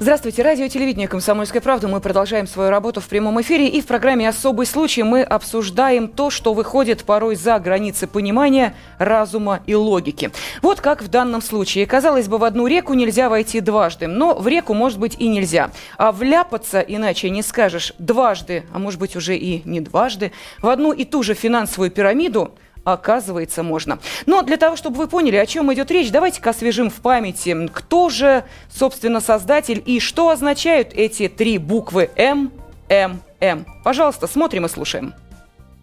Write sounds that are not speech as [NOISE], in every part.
Здравствуйте, радио телевидение «Комсомольская правда». Мы продолжаем свою работу в прямом эфире. И в программе «Особый случай» мы обсуждаем то, что выходит порой за границы понимания, разума и логики. Вот как в данном случае. Казалось бы, в одну реку нельзя войти дважды. Но в реку, может быть, и нельзя. А вляпаться, иначе не скажешь, дважды, а может быть, уже и не дважды, в одну и ту же финансовую пирамиду – оказывается, можно. Но для того, чтобы вы поняли, о чем идет речь, давайте-ка освежим в памяти, кто же, собственно, создатель и что означают эти три буквы М, М, М. Пожалуйста, смотрим и слушаем.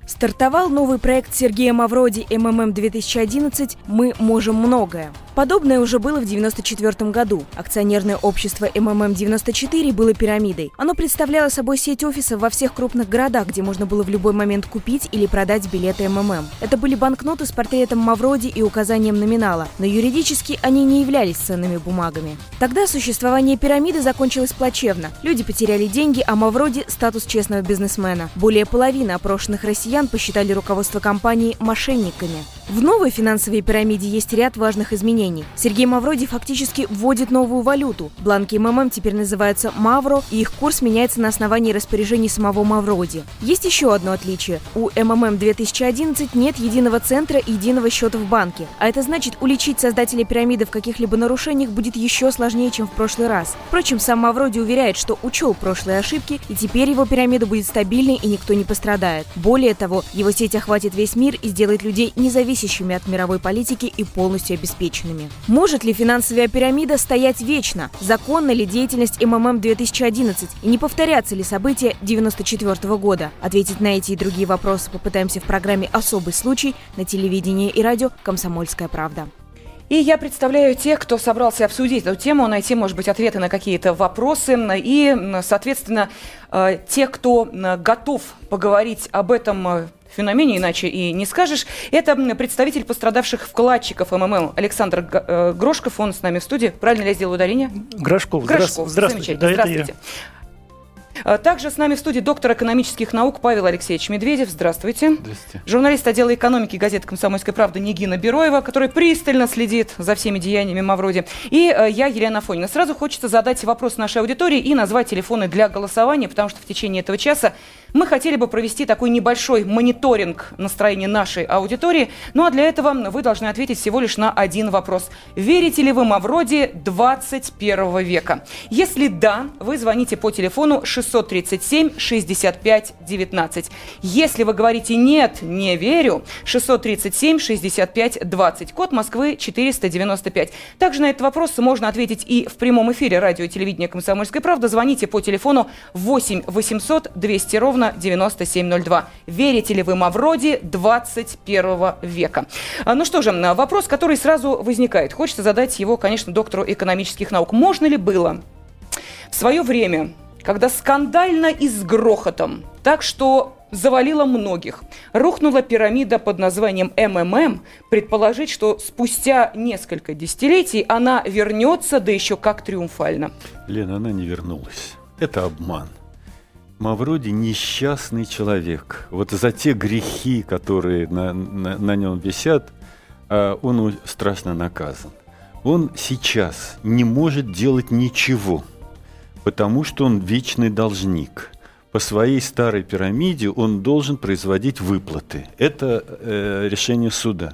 Стартовал новый проект Сергея Мавроди МММ-2011 «Мы можем многое». Подобное уже было в 1994 году. Акционерное общество МММ-94 было пирамидой. Оно представляло собой сеть офисов во всех крупных городах, где можно было в любой момент купить или продать билеты МММ. Это были банкноты с портретом Мавроди и указанием номинала, но юридически они не являлись ценными бумагами. Тогда существование пирамиды закончилось плачевно. Люди потеряли деньги, а Мавроди – статус честного бизнесмена. Более половины опрошенных россиян посчитали руководство компании мошенниками. В новой финансовой пирамиде есть ряд важных изменений. Сергей Мавроди фактически вводит новую валюту. Бланки МММ теперь называются Мавро, и их курс меняется на основании распоряжений самого Мавроди. Есть еще одно отличие. У МММ 2011 нет единого центра и единого счета в банке. А это значит, уличить создателя пирамиды в каких-либо нарушениях будет еще сложнее, чем в прошлый раз. Впрочем, сам Мавроди уверяет, что учел прошлые ошибки, и теперь его пирамида будет стабильной и никто не пострадает. Более того, его сеть охватит весь мир и сделает людей независимыми зависящими от мировой политики и полностью обеспеченными. Может ли финансовая пирамида стоять вечно? Законна ли деятельность МММ 2011? И не повторятся ли события 1994 года? Ответить на эти и другие вопросы попытаемся в программе «Особый случай» на телевидении и радио «Комсомольская правда». И я представляю тех, кто собрался обсудить эту тему, найти, может быть, ответы на какие-то вопросы. И, соответственно, э, тех, кто готов поговорить об этом э, феномене, иначе и не скажешь. Это представитель пострадавших вкладчиков МММ Александр э, Грошков. Он с нами в студии. Правильно ли я сделал ударение? Грошков. Грошков. Здравствуйте. Да, Здравствуйте. А, также с нами в студии доктор экономических наук Павел Алексеевич Медведев. Здравствуйте. Здравствуйте. Журналист отдела экономики газеты «Комсомольская правда» Нигина Бероева, который пристально следит за всеми деяниями Мавроди. И э, я, Елена Фонина. Сразу хочется задать вопрос нашей аудитории и назвать телефоны для голосования, потому что в течение этого часа мы хотели бы провести такой небольшой мониторинг настроения нашей аудитории. Ну а для этого вы должны ответить всего лишь на один вопрос. Верите ли вы Мавроди 21 века? Если да, вы звоните по телефону 637 65 19. Если вы говорите нет, не верю, 637 65 20. Код Москвы 495. Также на этот вопрос можно ответить и в прямом эфире радио и телевидения «Комсомольская правда». Звоните по телефону 8 800 200 ровно телефона 9702. Верите ли вы Мавроди 21 века? А, ну что же, вопрос, который сразу возникает. Хочется задать его, конечно, доктору экономических наук. Можно ли было в свое время, когда скандально и с грохотом, так что завалила многих. Рухнула пирамида под названием МММ. Предположить, что спустя несколько десятилетий она вернется, да еще как триумфально. Лена, она не вернулась. Это обман. Мавроди несчастный человек. Вот за те грехи, которые на, на, на нем висят, а, он страшно наказан. Он сейчас не может делать ничего, потому что он вечный должник. По своей старой пирамиде он должен производить выплаты. Это э, решение суда.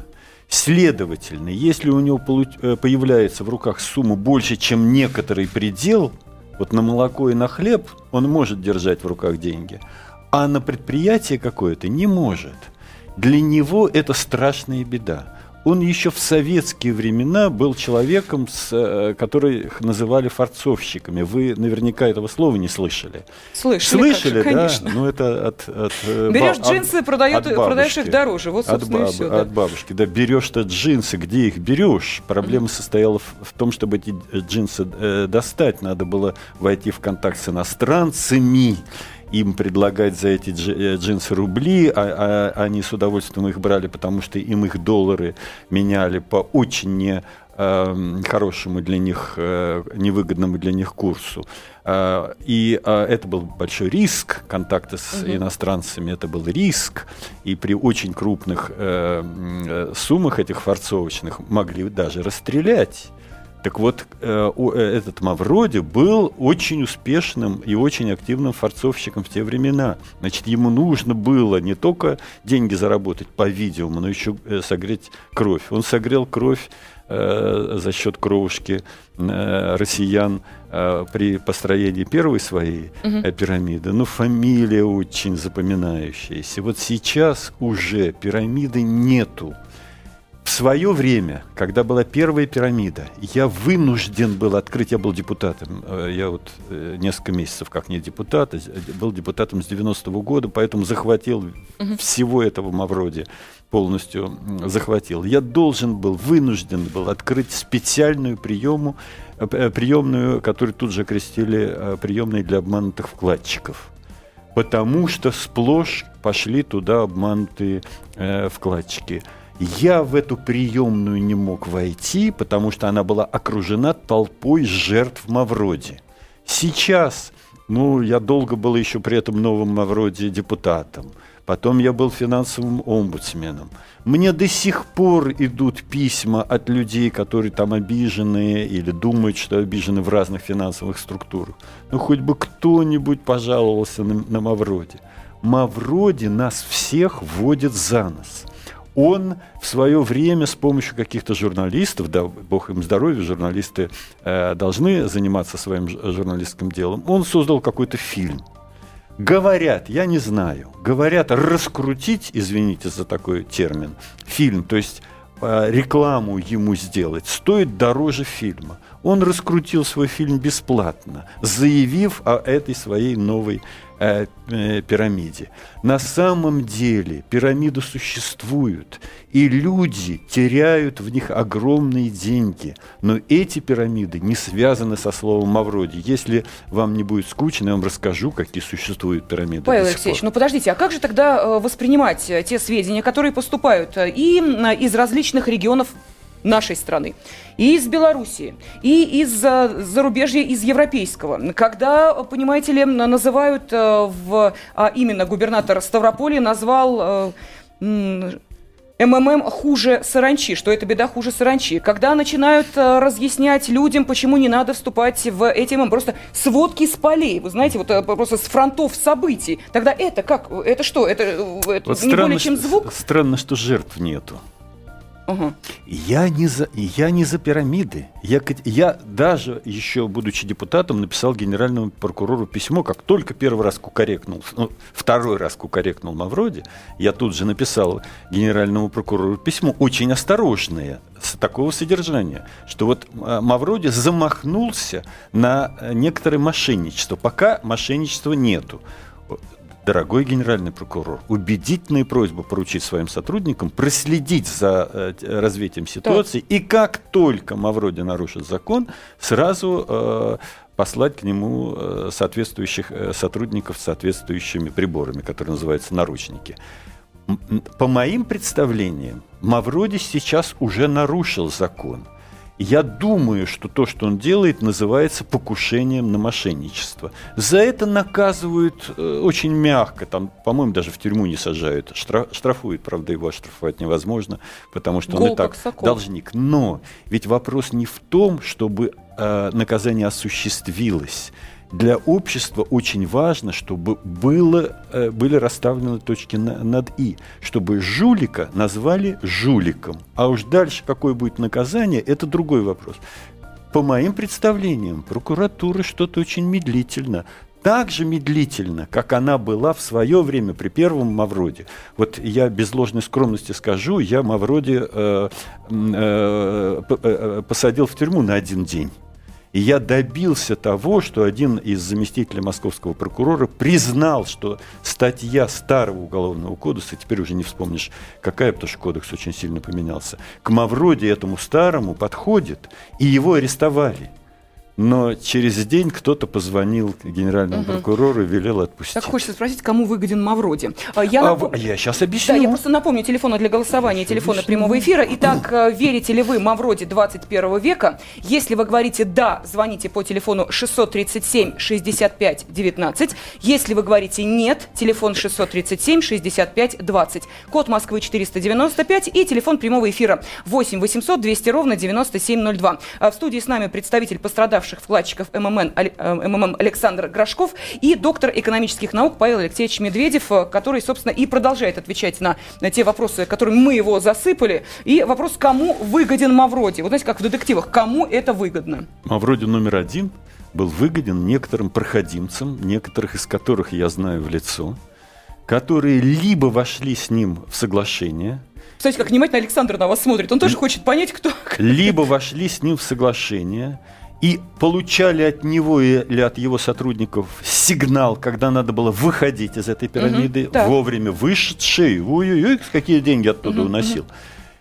Следовательно, если у него э, появляется в руках сумма больше, чем некоторый предел – вот на молоко и на хлеб он может держать в руках деньги, а на предприятие какое-то не может. Для него это страшная беда. Он еще в советские времена был человеком, с, э, которых называли форцовщиками. Вы наверняка этого слова не слышали. Слышали, слышали же, да? конечно. Ну, это от, от э, Берешь баб, джинсы, от, продают, от продаешь их дороже. Вот, от, баб, все, да. от бабушки. Да, берешь-то джинсы, где их берешь? Проблема mm-hmm. состояла в, в том, чтобы эти джинсы э, достать. Надо было войти в контакт с иностранцами им предлагать за эти э, джинсы рубли, а, а они с удовольствием их брали, потому что им их доллары меняли по очень не э, хорошему для них, э, невыгодному для них курсу. Э, и э, это был большой риск, контакты с угу. иностранцами, это был риск. И при очень крупных э суммах этих форцовочных могли даже расстрелять. Так вот, э, э, этот Мавроди был очень успешным и очень активным форцовщиком в те времена. Значит, ему нужно было не только деньги заработать, по-видимому, но еще э, согреть кровь. Он согрел кровь за счет кровушки россиян при построении первой своей угу. пирамиды. Но фамилия очень запоминающаяся. Вот сейчас уже пирамиды нету. В свое время, когда была первая пирамида, я вынужден был открыть, я был депутатом, э, я вот э, несколько месяцев как не депутат, был депутатом с 90-го года, поэтому захватил угу. всего этого Мавроди, полностью захватил. Я должен был, вынужден был открыть специальную приему, э, приемную, которую тут же крестили приемной для обманутых вкладчиков потому что сплошь пошли туда обманутые э, вкладчики. Я в эту приемную не мог войти, потому что она была окружена толпой жертв Мавроди. Сейчас, ну, я долго был еще при этом новом Мавроди депутатом. Потом я был финансовым омбудсменом. Мне до сих пор идут письма от людей, которые там обижены или думают, что обижены в разных финансовых структурах. Ну, хоть бы кто-нибудь пожаловался на, на Мавроди. Мавроди нас всех вводит за нос он в свое время с помощью каких-то журналистов, да, бог им здоровья, журналисты э, должны заниматься своим журналистским делом, он создал какой-то фильм. Говорят, я не знаю, говорят раскрутить, извините за такой термин, фильм, то есть э, рекламу ему сделать, стоит дороже фильма. Он раскрутил свой фильм бесплатно, заявив о этой своей новой э, э, пирамиде. На самом деле пирамиды существуют, и люди теряют в них огромные деньги. Но эти пирамиды не связаны со словом Мавроди. Если вам не будет скучно, я вам расскажу, какие существуют пирамиды. Павел Алексеевич, ну подождите, а как же тогда э, воспринимать э, те сведения, которые поступают и из различных регионов нашей страны, и из Белоруссии, и из зарубежья, из европейского. Когда, понимаете ли, называют э, в, а именно губернатор Ставрополя назвал э, МММ хуже саранчи, что это беда хуже саранчи. Когда начинают э, разъяснять людям, почему не надо вступать в эти МММ, просто сводки с полей, вы знаете, вот просто с фронтов событий, тогда это как, это что, это, это вот не странно, более чем звук? Странно, что жертв нету. Угу. Я, не за, я не за пирамиды. Я, я даже еще, будучи депутатом, написал генеральному прокурору письмо, как только первый раз кукарекнул, ну, второй раз кукарекнул Мавроди, я тут же написал генеральному прокурору письмо, очень осторожное, с такого содержания, что вот а, Мавроди замахнулся на некоторое мошенничество. Пока мошенничества нету дорогой генеральный прокурор, убедительные просьбы поручить своим сотрудникам проследить за э, развитием ситуации, так. и как только Мавроди нарушит закон, сразу э, послать к нему э, соответствующих э, сотрудников с соответствующими приборами, которые называются наручники. По моим представлениям, Мавроди сейчас уже нарушил закон – я думаю, что то, что он делает, называется покушением на мошенничество. За это наказывают э, очень мягко, там, по-моему, даже в тюрьму не сажают, штраф, штрафуют, правда, его оштрафовать невозможно, потому что Гол он и так сокол. должник. Но ведь вопрос не в том, чтобы э, наказание осуществилось для общества очень важно, чтобы было, э, были расставлены точки над «и», чтобы жулика назвали жуликом. А уж дальше какое будет наказание, это другой вопрос. По моим представлениям, прокуратура что-то очень медлительно так же медлительно, как она была в свое время при первом Мавроде. Вот я без ложной скромности скажу, я Мавроде э, э, э, посадил в тюрьму на один день. И я добился того, что один из заместителей московского прокурора признал, что статья старого уголовного кодекса, теперь уже не вспомнишь, какая, потому что кодекс очень сильно поменялся, к Мавроде этому старому подходит, и его арестовали. Но через день кто-то позвонил генеральному угу. прокурору и велел отпустить. Так хочется спросить, кому выгоден Мавроди. А, я, а, нап... я сейчас объясню. Да, я просто напомню телефоны для голосования, телефоны прямого эфира. Итак, э, верите ли вы Мавроди 21 века? Если вы говорите «да», звоните по телефону 637 65 19. Если вы говорите «нет», телефон 637 65 20. Код Москвы 495 и телефон прямого эфира 8 800 200 ровно 9702. А в студии с нами представитель пострадавших старших вкладчиков ММН, э, МММ Александр Грошков и доктор экономических наук Павел Алексеевич Медведев, э, который, собственно, и продолжает отвечать на, на те вопросы, которыми мы его засыпали. И вопрос, кому выгоден Мавроди? Вот знаете, как в детективах, кому это выгодно? Мавроди номер один был выгоден некоторым проходимцам, некоторых из которых я знаю в лицо, которые либо вошли с ним в соглашение, Кстати, как внимательно Александр на вас смотрит. Он тоже хочет понять, кто... Либо вошли с ним в соглашение, и получали от него или от его сотрудников сигнал, когда надо было выходить из этой пирамиды, угу, вовремя вышедшие, ой-ой-ой, какие деньги оттуда угу, уносил. Угу.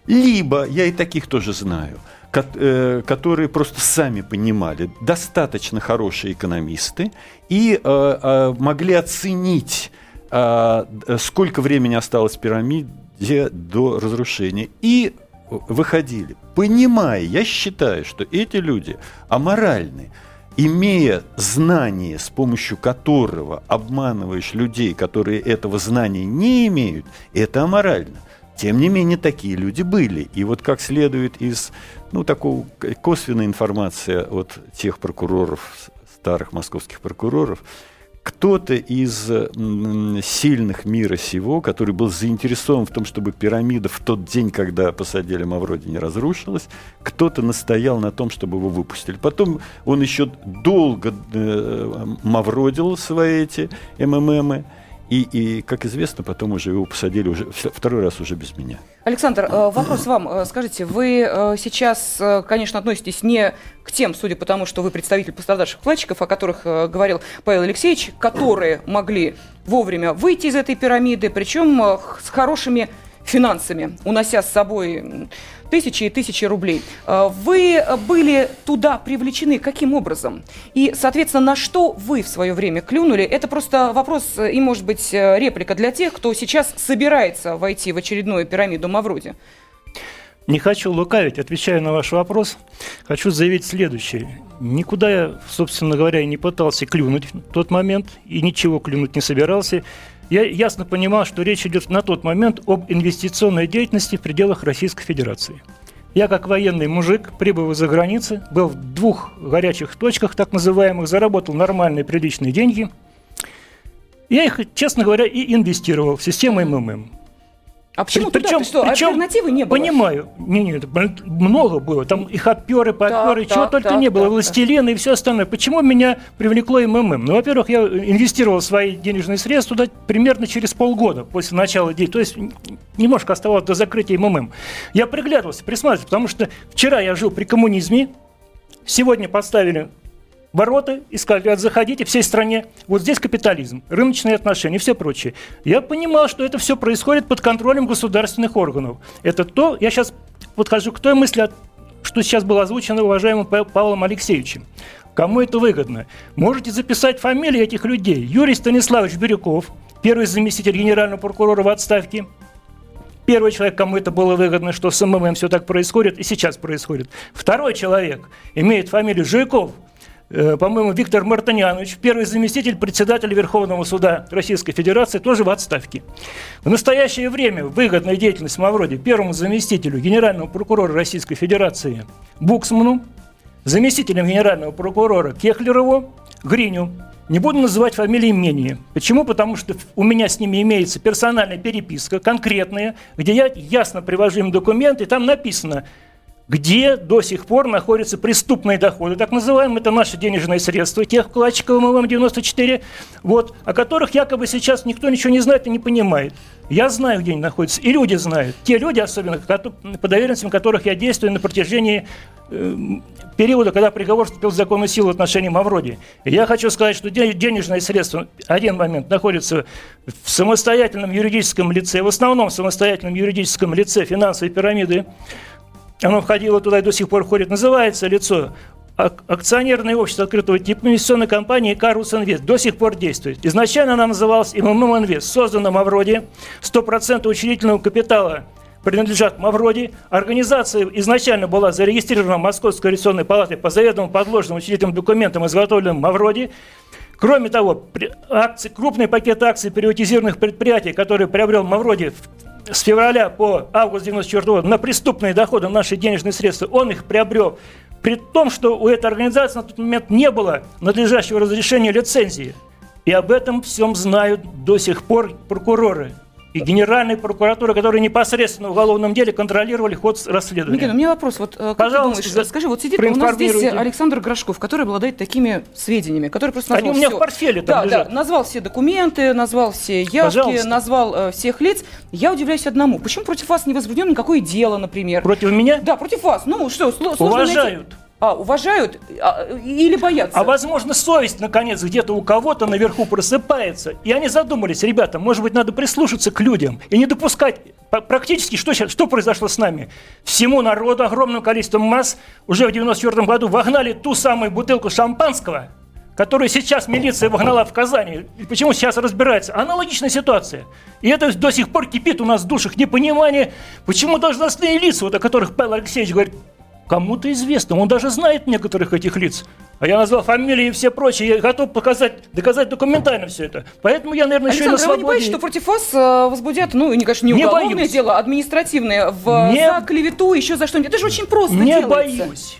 Либо, я и таких тоже знаю, э, которые просто сами понимали, достаточно хорошие экономисты и э, э, могли оценить, сколько времени осталось пирамиде до разрушения, и выходили, понимая, я считаю, что эти люди аморальны, имея знание, с помощью которого обманываешь людей, которые этого знания не имеют, это аморально. Тем не менее, такие люди были. И вот как следует из ну, такого косвенной информации от тех прокуроров, старых московских прокуроров, кто-то из сильных мира сего, который был заинтересован в том, чтобы пирамида в тот день, когда посадили Мавроди, не разрушилась, кто-то настоял на том, чтобы его выпустили. Потом он еще долго э, мавродил свои эти МММы. И, и, как известно, потом уже его посадили уже второй раз уже без меня. Александр, э, вопрос вам. Э, скажите, вы э, сейчас, конечно, относитесь не к тем, судя по тому, что вы представитель пострадавших вкладчиков, о которых говорил Павел Алексеевич, которые могли вовремя выйти из этой пирамиды, причем с хорошими финансами, унося с собой тысячи и тысячи рублей. Э, вы были туда привлечены каким образом? И, соответственно, на что вы в свое время клюнули? Это просто вопрос э, и, может быть, э, реплика для тех, кто сейчас собирается войти в очередную пирамиду Мавроди. Не хочу лукавить, отвечая на ваш вопрос, хочу заявить следующее. Никуда я, собственно говоря, не пытался клюнуть в тот момент и ничего клюнуть не собирался. Я ясно понимал, что речь идет на тот момент об инвестиционной деятельности в пределах Российской Федерации. Я, как военный мужик, прибыл из-за границы, был в двух горячих точках, так называемых, заработал нормальные, приличные деньги. Я их, честно говоря, и инвестировал в систему МММ. А почему причем, туда? Что, причем, альтернативы не было? Понимаю. Не, не, много было. Там и хоперы, подперы, чего так, только так, не было. Так, властелины и все остальное. Почему меня привлекло МММ? Ну, во-первых, я инвестировал свои денежные средства туда примерно через полгода после начала действия. То есть немножко оставалось до закрытия МММ. Я приглядывался, присматривался, потому что вчера я жил при коммунизме, сегодня поставили ворота и сказали, заходите всей стране. Вот здесь капитализм, рыночные отношения и все прочее. Я понимал, что это все происходит под контролем государственных органов. Это то, я сейчас подхожу к той мысли, что сейчас было озвучено уважаемым Павлом Алексеевичем. Кому это выгодно? Можете записать фамилии этих людей. Юрий Станиславович Бирюков, первый заместитель генерального прокурора в отставке, Первый человек, кому это было выгодно, что с МММ все так происходит, и сейчас происходит. Второй человек имеет фамилию Жуйков, по-моему, Виктор Мартанянович, первый заместитель председателя Верховного суда Российской Федерации, тоже в отставке. В настоящее время выгодная деятельность Мавроди первому заместителю генерального прокурора Российской Федерации Буксману, заместителем генерального прокурора Кехлерову, Гриню. Не буду называть фамилии имени. Почему? Потому что у меня с ними имеется персональная переписка, конкретная, где я ясно привожу им документы, и там написано – где до сих пор находятся преступные доходы, так называемые, это наши денежные средства, тех вкладчиков МММ-94, вот, о которых якобы сейчас никто ничего не знает и не понимает. Я знаю, где они находятся, и люди знают. Те люди, особенно, по доверенностям которых я действую на протяжении э, периода, когда приговор вступил в законную силу в отношении Мавроди. Я хочу сказать, что денежные средства, один момент, находятся в самостоятельном юридическом лице, в основном в самостоятельном юридическом лице финансовой пирамиды, оно входило туда и до сих пор входит, называется лицо акционерное общество открытого типа инвестиционной компании «Карус Инвест» до сих пор действует. Изначально она называлась МММ Инвест, создана Мавроди, 100% учредительного капитала принадлежат Мавроди. Организация изначально была зарегистрирована Московской революционной палатой по заведомо подложенным учредительным документам, изготовленным Мавроди. Кроме того, акции, крупный пакет акций приватизированных предприятий, который приобрел Мавроди с февраля по август 94 года на преступные доходы, наши денежные средства, он их приобрел. При том, что у этой организации на тот момент не было надлежащего разрешения лицензии. И об этом всем знают до сих пор прокуроры и Генеральной прокуратуры, которые непосредственно в уголовном деле контролировали ход расследования. Никита, у меня вопрос. Вот, э, как Пожалуйста, ты думаешь, скажи, вот сидит у нас здесь Александр Грашков, который обладает такими сведениями, который просто назвал Они у меня все. в портфеле там да, Да, назвал все документы, назвал все явки, Пожалуйста. назвал э, всех лиц. Я удивляюсь одному. Почему против вас не возбуждено никакое дело, например? Против меня? Да, против вас. Ну что, сложно Уважают. Найти... А, уважают а, или боятся? А возможно, совесть, наконец, где-то у кого-то наверху просыпается. И они задумались, ребята, может быть, надо прислушаться к людям и не допускать практически, что, сейчас, что произошло с нами? Всему народу, огромным количеством масс уже в 94 году вогнали ту самую бутылку шампанского, которую сейчас милиция вогнала в Казани. И почему сейчас разбирается? Аналогичная ситуация. И это до сих пор кипит у нас в душах непонимание, почему должностные лица, вот о которых Павел Алексеевич говорит, Кому-то известно, он даже знает некоторых этих лиц. А я назвал фамилии и все прочее, я готов показать, доказать документально все это. Поэтому я, наверное, Александр, еще и на свободе. вы не боитесь, что против вас э, возбудят, ну, не, конечно, не, не уголовное боюсь. дело, административное, в, не... за клевету, еще за что-нибудь. Это же очень просто Не делается. боюсь.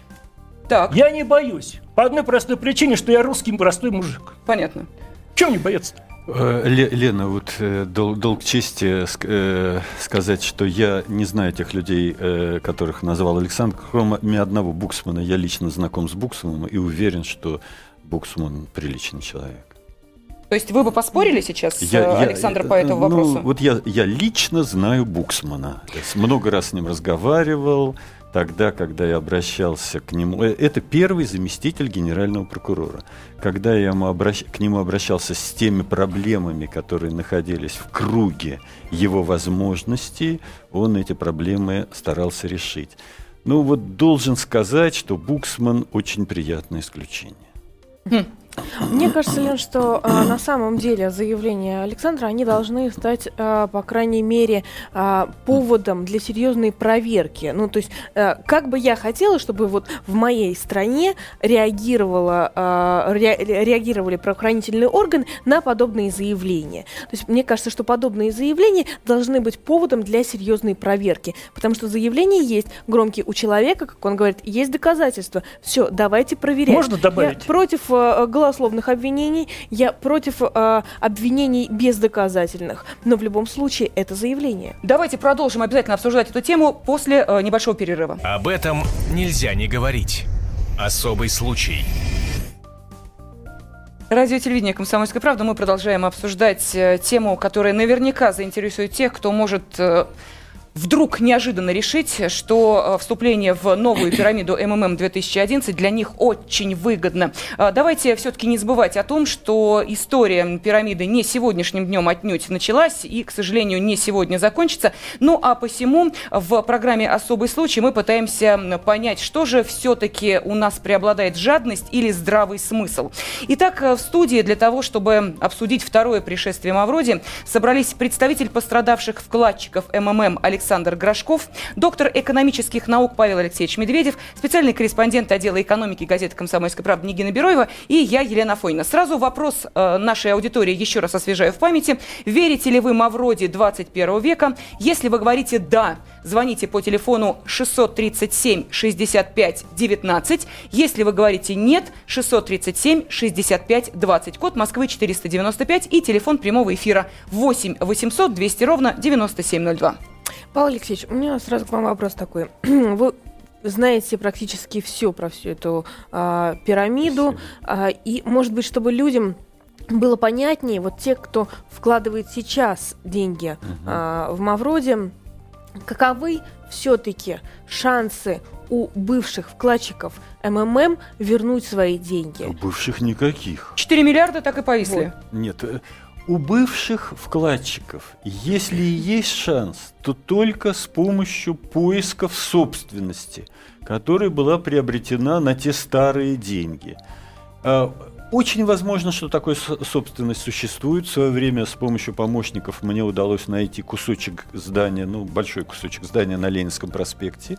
Так. Я не боюсь. По одной простой причине, что я русский простой мужик. Понятно. Чем не бояться -то? Э, Лена, вот э, дол долг чести э, сказать, что я не знаю тех людей, которых назвал Александр, кроме одного Буксмана. Я лично знаком с Буксманом и уверен, что Буксман приличный человек. То есть вы бы поспорили сейчас, я, Александр, я, по этому ну, вопросу? Вот я, я лично знаю Буксмана. Много раз с ним разговаривал тогда, когда я обращался к нему. Э, это первый заместитель генерального прокурора. Когда я ему обращ... к нему обращался с теми проблемами, которые находились в круге его возможностей, он эти проблемы старался решить. Ну вот должен сказать, что Буксман очень приятное исключение. Мне кажется, Лен, что э, на самом деле заявления Александра, они должны стать, э, по крайней мере, э, поводом для серьезной проверки. Ну, то есть, э, как бы я хотела, чтобы вот в моей стране реагировала, э, ре, реагировали правоохранительные органы на подобные заявления. То есть, мне кажется, что подобные заявления должны быть поводом для серьезной проверки. Потому что заявление есть громкие у человека, как он говорит, есть доказательства. Все, давайте проверять. Можно добавить? Я против э, голословных обвинений, я против э, обвинений бездоказательных. Но в любом случае это заявление. Давайте продолжим обязательно обсуждать эту тему после э, небольшого перерыва. Об этом нельзя не говорить. Особый случай. Радио телевидение «Комсомольская правда». Мы продолжаем обсуждать э, тему, которая наверняка заинтересует тех, кто может э, вдруг неожиданно решить, что э, вступление в новую пирамиду МММ 2011 для них очень выгодно. А, давайте все-таки не забывать о том, что история пирамиды не сегодняшним днем отнюдь началась и, к сожалению, не сегодня закончится. Ну а посему в программе «Особый случай» мы пытаемся понять, что же все-таки у нас преобладает жадность или здравый смысл. Итак, в студии для того, чтобы обсудить второе пришествие Мавроди, собрались представитель пострадавших вкладчиков МММ Александр Александр Грашков, доктор экономических наук Павел Алексеевич Медведев, специальный корреспондент отдела экономики газеты «Комсомольская правда» Нигина Бероева и я, Елена Фойна. Сразу вопрос э, нашей аудитории еще раз освежаю в памяти. Верите ли вы Мавроди 21 века? Если вы говорите «да», звоните по телефону 637 65 19. Если вы говорите «нет», 637 65 20. Код Москвы 495 и телефон прямого эфира 8 800 200 ровно 9702. Павел Алексеевич, у меня сразу к вам вопрос такой. [CLEARS THROAT] Вы знаете практически все про всю эту а, пирамиду, а, и, может быть, чтобы людям было понятнее, вот те, кто вкладывает сейчас деньги угу. а, в Мавроде, каковы все-таки шансы у бывших вкладчиков МММ вернуть свои деньги? У бывших никаких. 4 миллиарда так и повисли. Вот. Нет, э, у бывших вкладчиков, если и есть шанс, то только с помощью поисков собственности, которая была приобретена на те старые деньги. А, очень возможно, что такая собственность существует. В свое время с помощью помощников мне удалось найти кусочек здания, ну, большой кусочек здания на Ленинском проспекте,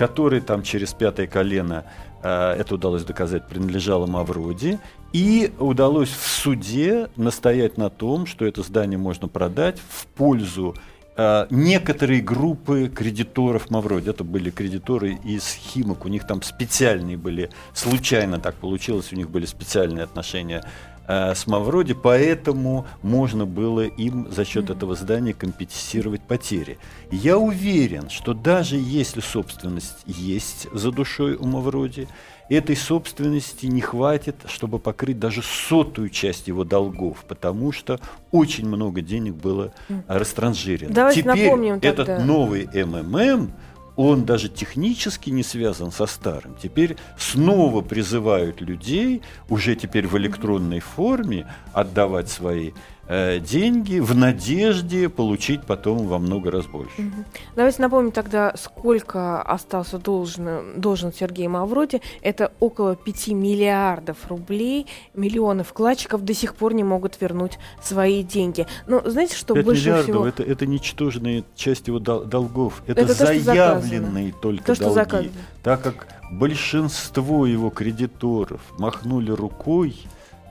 который там через пятое колено, э, это удалось доказать, принадлежало Мавроди. И удалось в суде настоять на том, что это здание можно продать в пользу э, некоторые группы кредиторов Мавроди. Это были кредиторы из Химок. У них там специальные были, случайно так получилось, у них были специальные отношения э, с Мавроди, поэтому можно было им за счет этого здания компенсировать потери. Я уверен, что даже если собственность есть за душой у Мавроди, этой собственности не хватит, чтобы покрыть даже сотую часть его долгов, потому что очень много денег было растранжирено. Давайте Теперь напомним этот тогда. новый МММ, он даже технически не связан со старым. Теперь снова призывают людей, уже теперь в электронной форме, отдавать свои деньги в надежде получить потом во много раз больше. Давайте напомним тогда, сколько остался должен, должен Сергей Мавроди. Это около 5 миллиардов рублей. Миллионы вкладчиков до сих пор не могут вернуть свои деньги. Но знаете, что 5 больше миллиардов всего... это, это ничтожная часть его дол- долгов. Это, Это то, заявленные заказано. только То, долги. заказано. Так как большинство его кредиторов махнули рукой,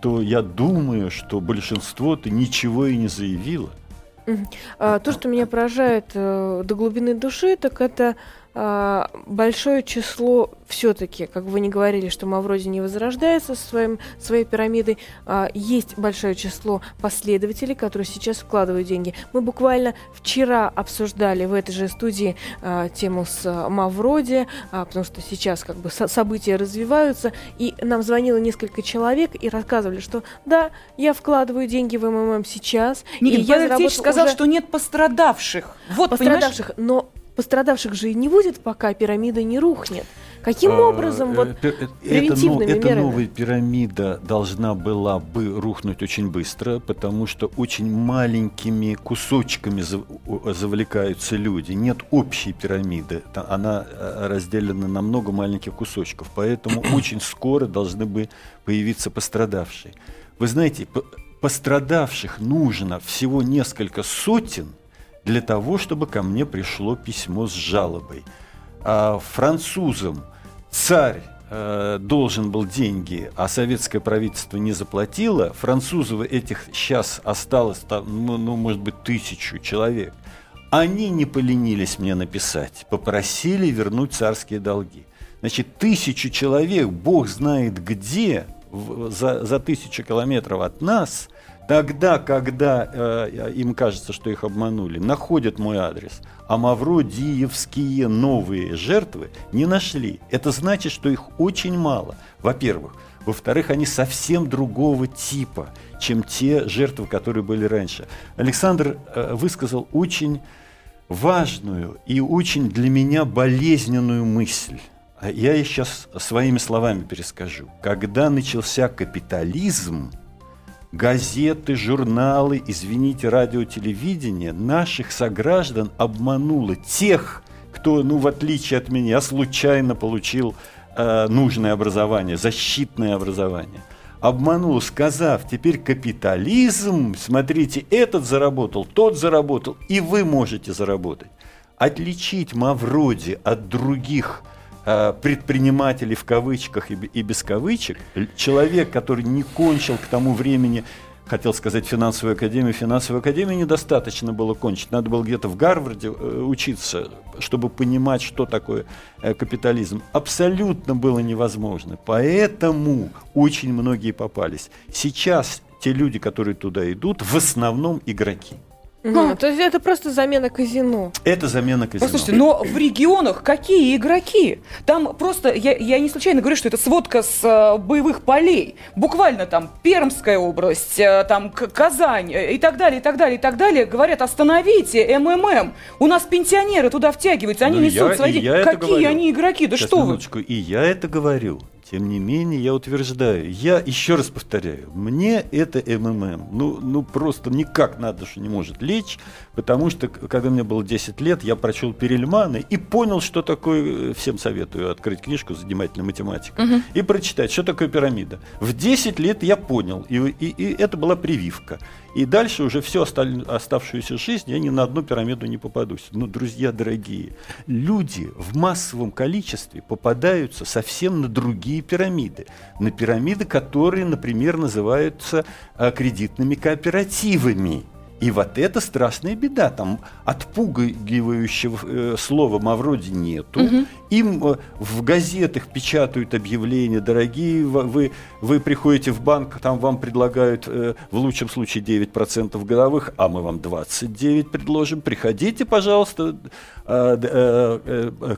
то я думаю, что большинство-то ничего и не заявило. А, То, что меня поражает э, до глубины души, так это большое число все-таки, как вы не говорили, что Мавроди не возрождается со своим, своей пирамидой, а, есть большое число последователей, которые сейчас вкладывают деньги. Мы буквально вчера обсуждали в этой же студии а, тему с а, Мавроди, а, потому что сейчас как бы со- события развиваются, и нам звонило несколько человек и рассказывали, что да, я вкладываю деньги в МММ сейчас, Никита и я сказал, уже- что нет пострадавших. Вот, понимаешь? пострадавших, но пострадавших же и не будет, пока пирамида не рухнет. Каким А, образом вот э, пи- э, превентивными это, но- эта новая пирамида должна была бы рухнуть очень быстро, потому что очень маленькими кусочками завлекаются люди. Нет общей пирамиды, она э, разделена на много маленьких кусочков, поэтому [CLEARS THROAT] очень скоро должны бы появиться пострадавшие. Вы знаете, пострадавших нужно всего несколько сотен для того, чтобы ко мне пришло письмо с жалобой. А французам царь э, должен был деньги, а советское правительство не заплатило, французов этих сейчас осталось, там, ну, ну, может быть, тысячу человек. Они не поленились мне написать, попросили вернуть царские долги. Значит, тысячу человек, бог знает где, в- за, за тысячу километров от нас, тогда, когда э, им кажется, что их обманули, находят мой адрес, а мавродиевские новые жертвы не нашли. Это значит, что их очень мало, во-первых. Во-вторых, они совсем другого типа, чем те жертвы, которые были раньше. Александр э, высказал очень важную и очень для меня болезненную мысль. А Я ее сейчас своими словами перескажу. Когда начался капитализм, газеты, журналы, извините, радио, телевидение наших сограждан обмануло тех, кто, ну, в отличие от меня, случайно получил э, нужное образование, защитное образование. Обманул, сказав, теперь капитализм, смотрите, этот заработал, тот заработал, и вы можете заработать. Отличить Мавроди от других э, предпринимателей в кавычках и, без кавычек, человек, который не кончил к тому времени, хотел сказать финансовую академию, финансовую академию недостаточно было кончить, надо было где-то в Гарварде э, учиться, чтобы понимать, что такое э, капитализм. Абсолютно было невозможно, поэтому очень многие попались. Сейчас те люди, которые туда идут, в основном игроки. Мгм. То есть это просто замена казино. Это замена казино. Послушайте, но в регионах какие игроки? Там просто, я, я не случайно говорю, что это сводка с э, боевых полей. Буквально там Пермская область, э, там К- Казань э, и так далее, и так далее, и так далее. Говорят, остановите МММ. У нас пенсионеры туда втягиваются, они Ну, несут я- свои и деньги. я это Какие говорю. они игроки? Да Сейчас, что вы? минуточку. И я это говорю. Тем не менее, я утверждаю, я еще раз повторяю, мне это МММ, ну, ну просто никак на душу не может лечь, потому что, когда мне было 10 лет, я прочел Перельмана и понял, что такое, всем советую открыть книжку «Занимательная математика» угу. и прочитать, что такое пирамида. В 10 лет я понял, и, и, и это была прививка. И дальше уже всю оставшуюся жизнь я ни на одну пирамиду не попадусь. Но, друзья дорогие, люди в массовом количестве попадаются совсем на другие пирамиды. На пирамиды, которые, например, называются а, кредитными кооперативами. И вот это страшная беда. Там отпугивающего э, слова Мавроди нету. Угу. Им э, в газетах печатают объявления, дорогие, вы, вы приходите в банк, там вам предлагают э, в лучшем случае 9% годовых, а мы вам 29 предложим. Приходите, пожалуйста, э, э, э,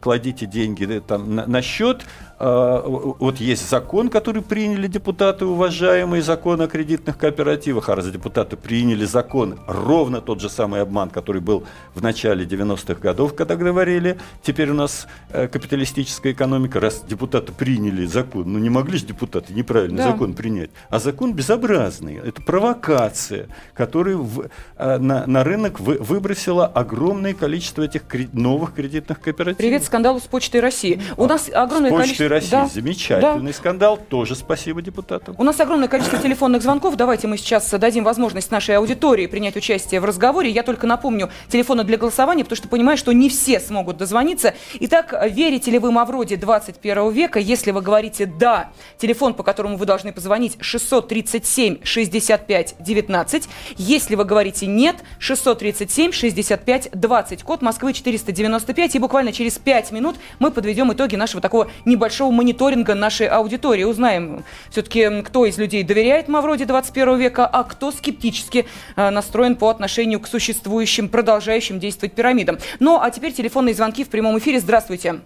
кладите деньги э, там, на, на счет. Э, вот есть закон, который приняли депутаты, уважаемые, закон о кредитных кооперативах, а раз депутаты приняли закон, ровно тот же самый обман, который был в начале 90-х годов, когда говорили, теперь у нас э, капиталистическая экономика, раз депутаты приняли закон, ну не могли же депутаты неправильный да. закон принять, а закон безобразный, это провокация, которая в, на, на рынок вы, выбросила огромное количество этих кредит, новых кредитных кооперативов. Привет скандалу с Почтой России. У нас огромное с Почтой количество... России, да. замечательный да. скандал, тоже спасибо депутатам. У нас огромное количество телефонных звонков, давайте мы сейчас дадим возможность нашей аудитории принять участие в разговоре. Я только напомню телефоны для голосования, потому что понимаю, что не все смогут дозвониться. Итак, верите ли вы Мавроди 21 века? Если вы говорите «да», телефон, по которому вы должны позвонить, 637 65 19. Если вы говорите «нет», 637 65 20. Код Москвы 495. И буквально через 5 минут мы подведем итоги нашего такого небольшого мониторинга нашей аудитории. Узнаем все-таки, кто из людей доверяет Мавроди 21 века, а кто скептически э, настроен по отношению к существующим, продолжающим действовать пирамидам. Ну, а теперь телефонные звонки в прямом эфире. Здравствуйте.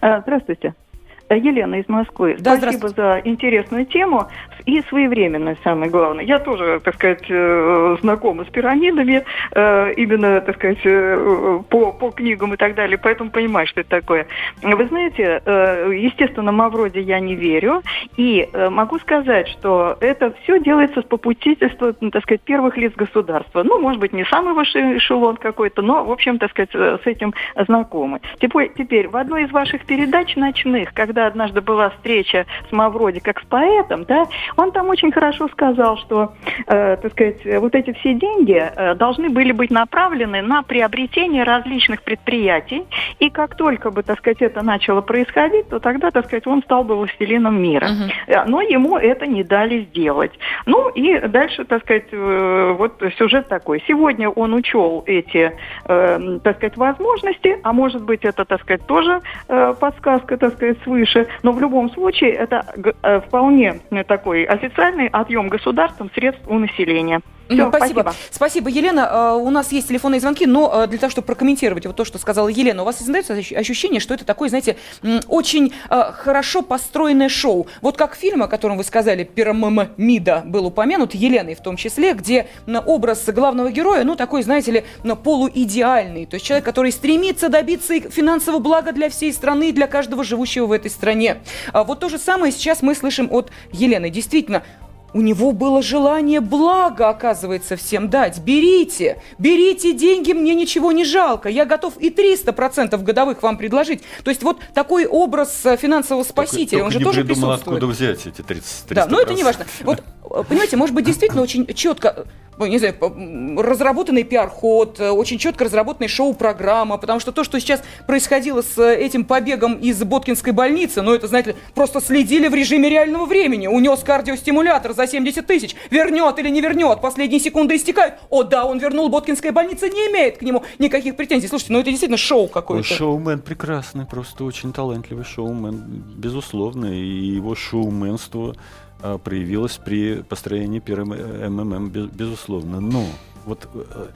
А, здравствуйте. Елена из Москвы. Да, Спасибо за интересную тему и своевременную, самое главное. Я тоже, так сказать, э, знакома с пирамидами, э, именно, так сказать, э, по, по книгам и так далее, поэтому понимаю, что это такое. Вы знаете, естественно, Мавроди я не верю, и могу сказать, что это все делается с попутительства, ну, так сказать, первых лиц государства. Ну, может быть, не самый высший эшелон какой-то, но, в общем, так сказать, с этим знакомы. Теперь в одной из ваших передач ночных, когда однажды была встреча с Мавроди как с поэтом, да, он там очень хорошо сказал, что, э, так сказать, вот эти все деньги э, должны были быть направлены на приобретение различных предприятий, и как только бы, так сказать, это начало происходить, то тогда, так сказать, он стал бы властелином мира. Uh-huh. Но ему это не дали сделать. Ну и дальше, так сказать, э, вот сюжет такой. Сегодня он учел эти, э, так сказать, возможности, а может быть это, так сказать, тоже э, подсказка, так сказать, свыше, но в любом случае это э, вполне такой официальный отъем государством средств у населения. Все, спасибо. спасибо. Спасибо, Елена. А, у нас есть телефонные звонки, но а, для того, чтобы прокомментировать вот то, что сказала Елена, у вас создается ощущение, что это такое, знаете, очень а, хорошо построенное шоу. Вот как фильм, о котором вы сказали, «Пирамида» был упомянут, Еленой в том числе, где образ главного героя, ну, такой, знаете ли, полуидеальный. То есть человек, который стремится добиться финансового блага для всей страны и для каждого живущего в этой стране. Вот то же самое сейчас мы слышим от Елены. Действительно, у него было желание благо, оказывается, всем дать. Берите, берите деньги, мне ничего не жалко. Я готов и 300% годовых вам предложить. То есть вот такой образ э, финансового спасителя, только, он же тоже придумал, присутствует. откуда взять эти 30 300%. Да, но это не важно. Вот, э, понимаете, может быть, действительно очень четко не знаю, разработанный пиар-ход, э, очень четко разработанная шоу-программа, потому что то, что сейчас происходило с э, этим побегом из Боткинской больницы, ну, это, знаете, просто следили в режиме реального времени. Унес кардиостимулятор за 70 тысяч. Вернет или не вернет, последние секунды истекают. О, да, он вернул, Боткинская больница не имеет к нему никаких претензий. Слушайте, ну это действительно шоу какое-то. Шоумен прекрасный, просто очень талантливый шоумен, безусловно, и его шоуменство а, проявилась при построении первого МММ, безусловно. Но вот э,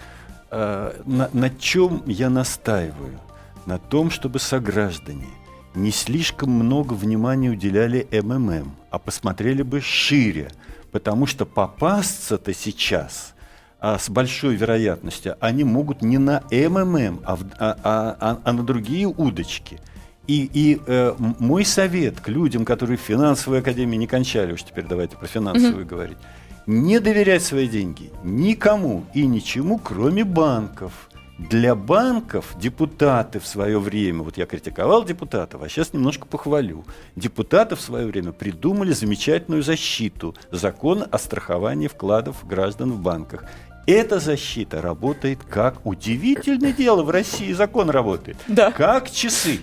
э, на, на чем я настаиваю? На том, чтобы сограждане не слишком много внимания уделяли МММ, а посмотрели бы шире, потому что попасться-то сейчас а, с большой вероятностью они могут не на МММ, а, а, а, а, а на другие удочки – И, и э, мой совет к людям, которые в финансовой академии не кончали, уж теперь давайте про финансовую угу. говорить, не доверять свои деньги никому и ничему, кроме банков. Для банков депутаты в свое время, вот я критиковал депутатов, а сейчас немножко похвалю. Депутаты в свое время придумали замечательную защиту, закон о страховании вкладов граждан в банках. Эта защита работает как удивительное дело в России закон работает, да. как часы.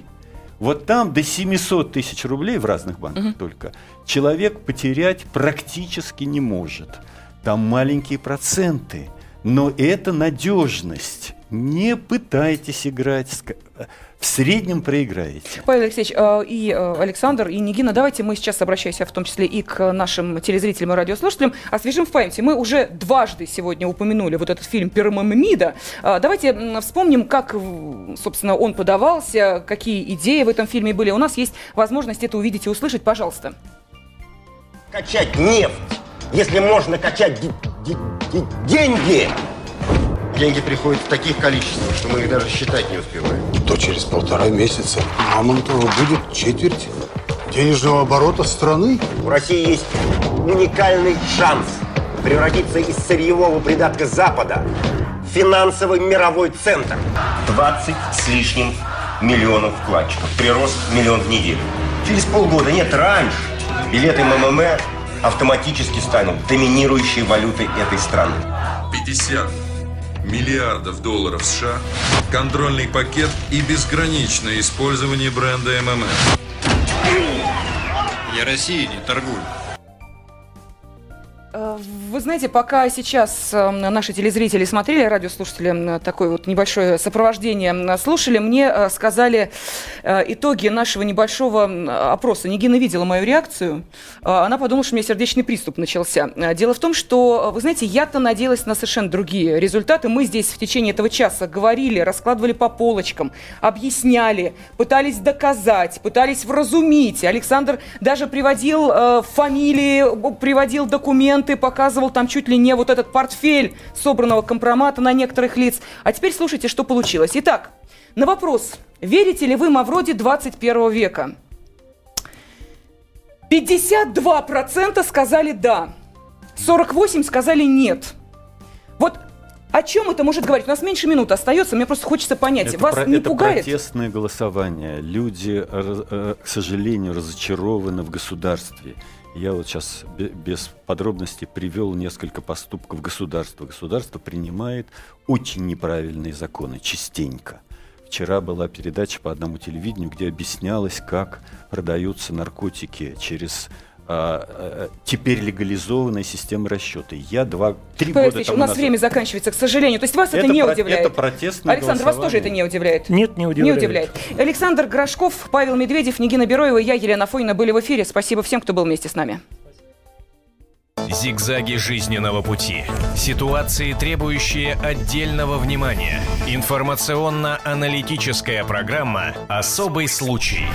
Вот там до 700 тысяч рублей в разных банках угу. только человек потерять практически не может. Там маленькие проценты, но это надежность. Не пытайтесь играть в среднем проиграете. Павел Алексеевич, э, и э, Александр, и Нигина, давайте мы сейчас обращаемся в том числе и к нашим телезрителям и радиослушателям, освежим в памяти. Мы уже дважды сегодня упомянули вот этот фильм «Пирамида». Э, давайте вспомним, как, собственно, он подавался, какие идеи в этом фильме были. У нас есть возможность это увидеть и услышать. Пожалуйста. Качать нефть, если можно качать деньги, Деньги приходят в таких количествах, что мы их даже считать не успеваем. То через полтора месяца Мамонтова будет четверть денежного оборота страны. У России есть уникальный шанс превратиться из сырьевого придатка Запада в финансовый мировой центр. 20 с лишним миллионов вкладчиков. Прирост миллион в неделю. Через полгода, нет, раньше, билеты МММ автоматически станут доминирующей валютой этой страны. 50 миллиардов долларов США, контрольный пакет и безграничное использование бренда МММ. Я России не торгую. Э, вы знаете, пока сейчас э, наши телезрители смотрели, радиослушатели такое вот небольшое сопровождение слушали, мне э, сказали итоги нашего небольшого опроса. Нигина видела мою реакцию. Она подумала, что у меня сердечный приступ начался. Дело в том, что, вы знаете, я-то надеялась на совершенно другие результаты. Мы здесь в течение этого часа говорили, раскладывали по полочкам, объясняли, пытались доказать, пытались вразумить. Александр даже приводил фамилии, приводил документы, документы, показывал там чуть ли не вот этот портфель собранного компромата на некоторых лиц. А теперь слушайте, что получилось. Итак, на вопрос, верите ли вы Мавроди 21 века? 52% сказали да, 48% сказали нет. Вот о чем это может говорить? У нас меньше минут остается, мне просто хочется понять. Это Вас про, не это пугает? Это протестное голосование. Люди, э, к сожалению, разочарованы в государстве. Я вот сейчас без подробностей привел несколько поступков государства. Государство принимает очень неправильные законы, частенько. Вчера была передача по одному телевидению, где объяснялось, как продаются наркотики через теперь легализованная система расчета. Я два, три года тому У нас назад... время заканчивается, к сожалению. То есть вас это, это не про... удивляет? Это протестное Александр, вас тоже это не удивляет? Нет, не удивляет. Не удивляет. Александр Грошков, Павел Медведев, Нигина Бероева, я, Елена Фойна, были в эфире. Спасибо всем, кто был вместе с нами. Зигзаги жизненного пути. Ситуации, требующие отдельного внимания. Информационно-аналитическая программа «Особый случай».